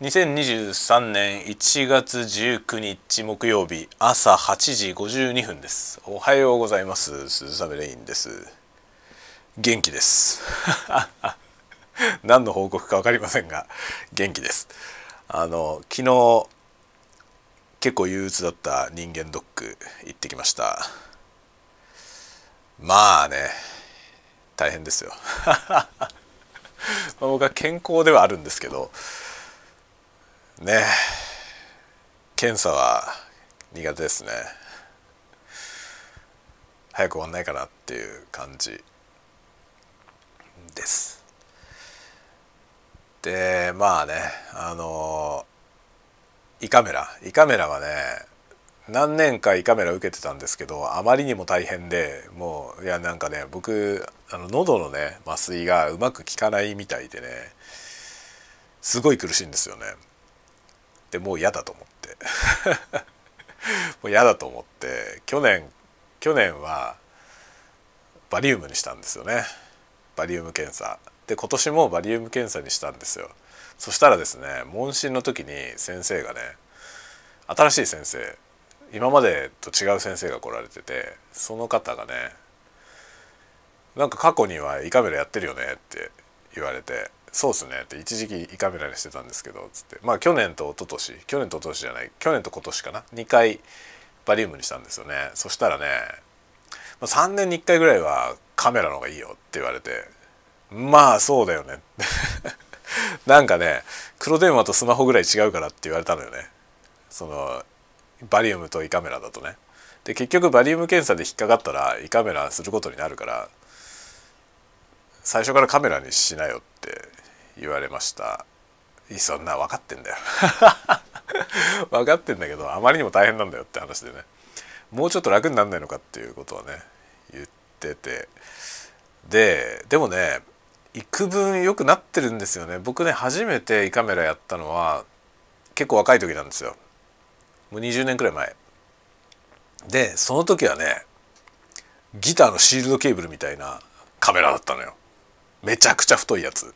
2023年1月19日木曜日朝8時52分です。おはようございます。鈴雨レインです。元気です。何の報告か分かりませんが元気です。あの昨日結構憂鬱だった人間ドック行ってきました。まあね大変ですよ。僕は健康ではあるんですけどね検査は苦手ですね。早く終わんないかなっていう感じです。でまあねあの胃カメラ。胃カメラはね何年か胃カメラ受けてたんですけどあまりにも大変でもういやなんかね僕あの喉のね麻酔がうまく効かないみたいでねすごい苦しいんですよね。でもう嫌だと思って。もう嫌だと思って去年去年はバリウムにしたんですよね。バリウム検査。で今年もバリウム検査にしたんですよ。そしたらですね問診の時に先生がね新しい先生今までと違う先生が来られててその方がねなんか過去には胃カメラやってるよねって言われてそうっすね。って一時期胃カメラにしてたんですけどつって。まあ去年と一昨年。去年と一昨年じゃない。去年と今年かな。2回バリウムにしたんですよね。そしたらね3年に1回ぐらいはカメラの方がいいよって言われて。まあそうだよね。なんかね黒電話とスマホぐらい違うからって言われたのよね。そのバリウムと胃カメラだとね。で結局バリウム検査で引っかかったら胃カメラすることになるから最初からカメラにしなよって言われました。そんな分かってんだよ。分かってんだけどあまりにも大変なんだよって話でね。もうちょっと楽になんないのかっていうことはね言ってて。ででもね幾分良くなってるんですよね。僕ね初めて胃カメラやったのは結構若い時なんですよ。もう20年くらい前。でその時はねギターのシールドケーブルみたいなカメラだったのよ。めちゃくちゃ太いやつ。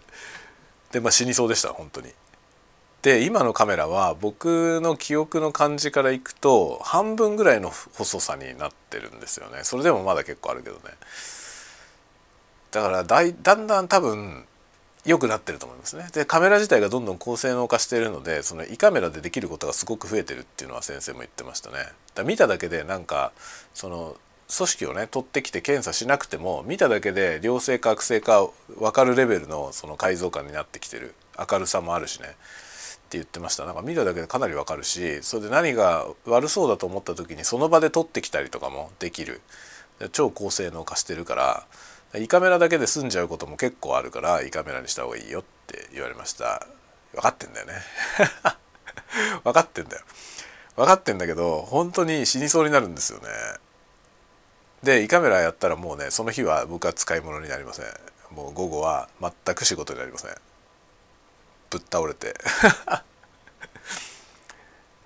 でまあ死にそうでした本当に。で今のカメラは僕の記憶の感じからいくと半分ぐらいの細さになってるんですよね。それでもまだ結構あるけどね。だからだいだんだん多分良くなってると思いますね。でカメラ自体がどんどん高性能化しているのでその胃カメラでできることがすごく増えてるっていうのは先生も言ってましたね。だ見ただけでなんかその組織をね取ってきて検査しなくても見ただけで良性か悪性か分かるレベルのその解像感になってきてる。明るさもあるしね。って言ってました。なんか見ただけでかなり分かるしそれで何が悪そうだと思った時にその場で撮ってきたりとかもできる。超高性能化してるから胃カメラだけで済んじゃうことも結構あるから胃カメラにした方がいいよって言われました。分かってんだよね。分かってんだよ。分かってんだけど本当に死にそうになるんですよね。で胃カメラやったらもうねその日は僕は使い物になりません。もう午後は全く仕事になりません。ぶっ倒れて。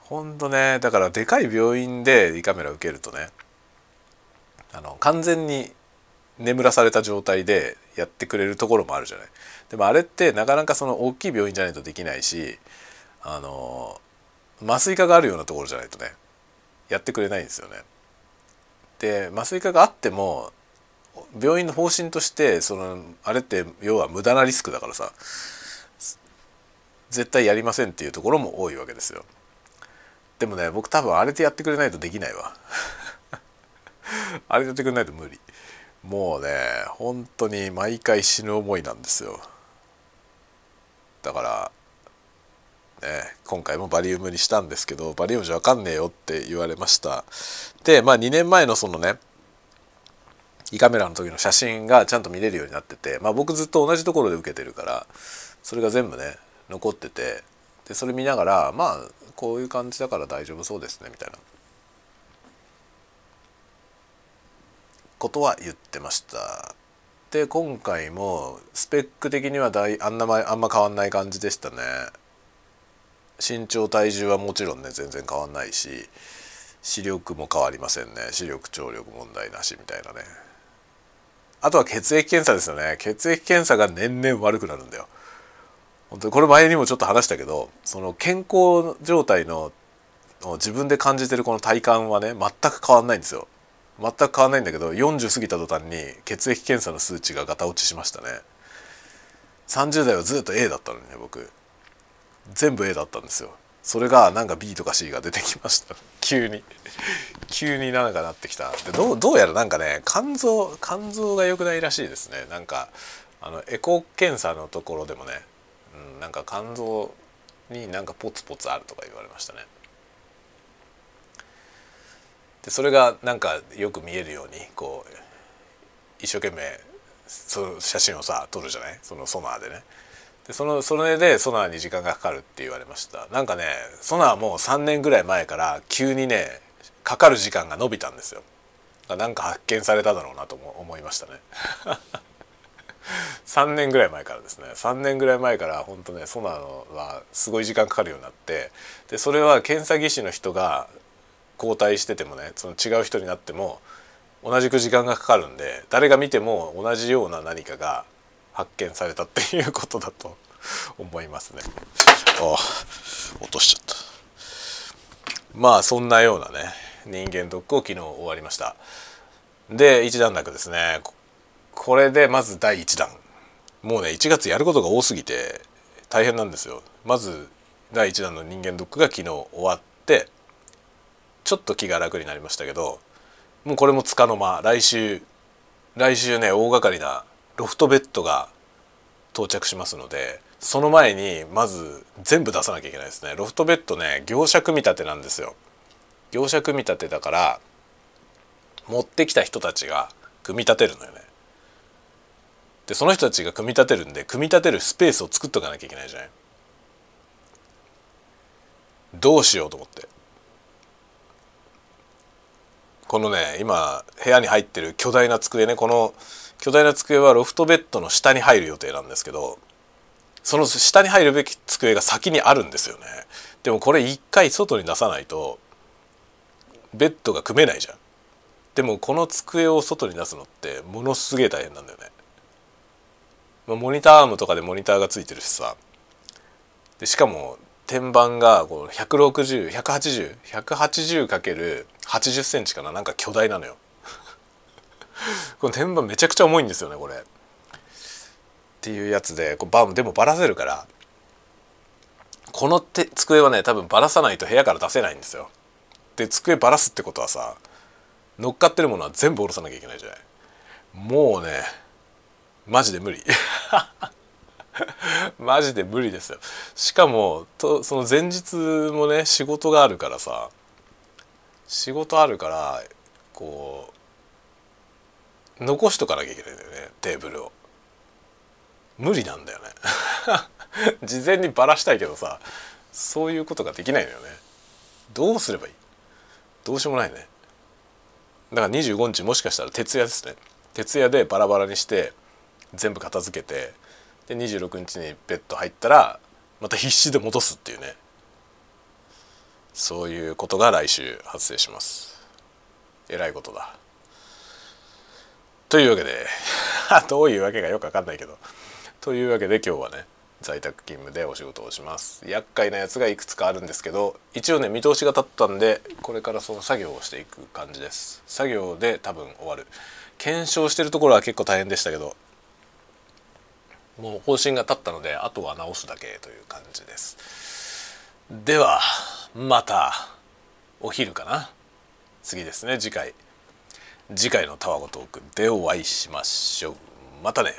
ほんとねだからでかい病院で胃カメラ受けるとねあの完全に眠らされた状態でやってくれるところもあるじゃない。でもあれってなかなかその大きい病院じゃないとできないしあの麻酔科があるようなところじゃないとねやってくれないんですよね。で麻酔科があっても病院の方針としてそのあれって要は無駄なリスクだからさ絶対やりませんっていうところも多いわけですよ。でもね僕多分あれでやってくれないとできないわ。あれでやってくれないと無理。もうね本当に毎回死ぬ思いなんですよ。だからね今回もバリウムにしたんですけどバリウムじゃ分かんねえよって言われました。でまあ2年前のそのね胃カメラの時の写真がちゃんと見れるようになってて、まあ、僕ずっと同じところで受けてるからそれが全部ね残っててでそれ見ながらまあこういう感じだから大丈夫そうですねみたいな。ことは言ってました。で今回もスペック的には大あんなあんま変わんない感じでしたね。身長体重はもちろんね全然変わんないし視力も変わりませんね。視力聴力問題なしみたいなね。あとは血液検査ですよね。血液検査が年々悪くなるんだよ。本当にこれ前にもちょっと話したけどその健康状態の自分で感じてるこの体感はね全く変わんないんですよ。全く変わんないんだけど40過ぎた途端に血液検査の数値がガタ落ちしましたね。30代はずっと A だったのにね僕。全部 A だったんですよ。それがなんか B とか C が出てきました。急に。急になんかなってきた。でどうどうやらなんかね肝臓肝臓が良くないらしいですね。なんかあのエコー検査のところでもね、うん、なんか肝臓になんかポツポツあるとか言われましたね。でそれがなんかよく見えるようにこう一生懸命その写真をさ撮るじゃない？そのソナーでね。でそのそれでソナーに時間がかかるって言われました。なんかねソナーもう3年ぐらい前から急にねかかる時間が伸びたんですよ。なんか発見されただろうなと思いましたね。3年ぐらい前からですね。3年ぐらい前から本当ねソナーはすごい時間かかるようになってでそれは検査技師の人が交代しててもねその違う人になっても同じく時間がかかるんで誰が見ても同じような何かが発見されたっていうことだと 思いますね。あ落としちゃった。まあそんなようなね人間ドックを昨日終わりました。で一段落ですね。これでまず第1弾。もうね1月やることが多すぎて大変なんですよ。まず第1弾の人間ドックが昨日終わってちょっと気が楽になりましたけどもうこれもつかの間来週来週ね大掛かりなロフトベッドが到着しますのでその前にまず全部出さなきゃいけないですね。ロフトベッドね業者組み立てなんですよ。業者組み立てだから持ってきた人たちが組み立てるのよね。でその人たちが組み立てるんで組み立てるスペースを作っとかなきゃいけないじゃない。どうしようと思って。このね今部屋に入ってる巨大な机ねこの巨大な机はロフトベッドの下に入る予定なんですけどその下に入るべき机が先にあるんですよね。でもこれ一回外に出さないとベッドが組めないじゃん。でもこの机を外に出すのってものすげえ大変なんだよね、まあ、モニターアームとかでモニターがついてるしさ。でしかも天板がこう 160180-180× 80センチかな。なんか巨大なのよ。この天板めちゃくちゃ重いんですよねこれ。っていうやつでこうバでもばらせるからこの手机はね多分ばらさないと部屋から出せないんですよ。で机ばらすってことはさ乗っかってるものは全部下ろさなきゃいけないじゃない。もうねマジで無理。マジで無理ですよ。しかもとその前日もね仕事があるからさ仕事あるからこう残しとかなきゃいけないんだよねテーブルを。無理なんだよね。事前にばらしたいけどさそういうことができないのよね。どうすればいい？どうしようもないね。だから25日もしかしたら徹夜ですね。徹夜でバラバラにして全部片付けてで26日にベッド入ったらまた必死で戻すっていうね。そういうことが来週発生します。えらいことだ。というわけで どういうわけかよくわかんないけど。というわけで今日はね在宅勤務でお仕事をします。厄介なやつがいくつかあるんですけど一応ね見通しが立ったんでこれからその作業をしていく感じです。作業で多分終わる。検証してるところは結構大変でしたけどもう方針が立ったのであとは直すだけという感じです。ではまたお昼かな？次ですね。次回。次回のタワゴトークでお会いしましょう。またね。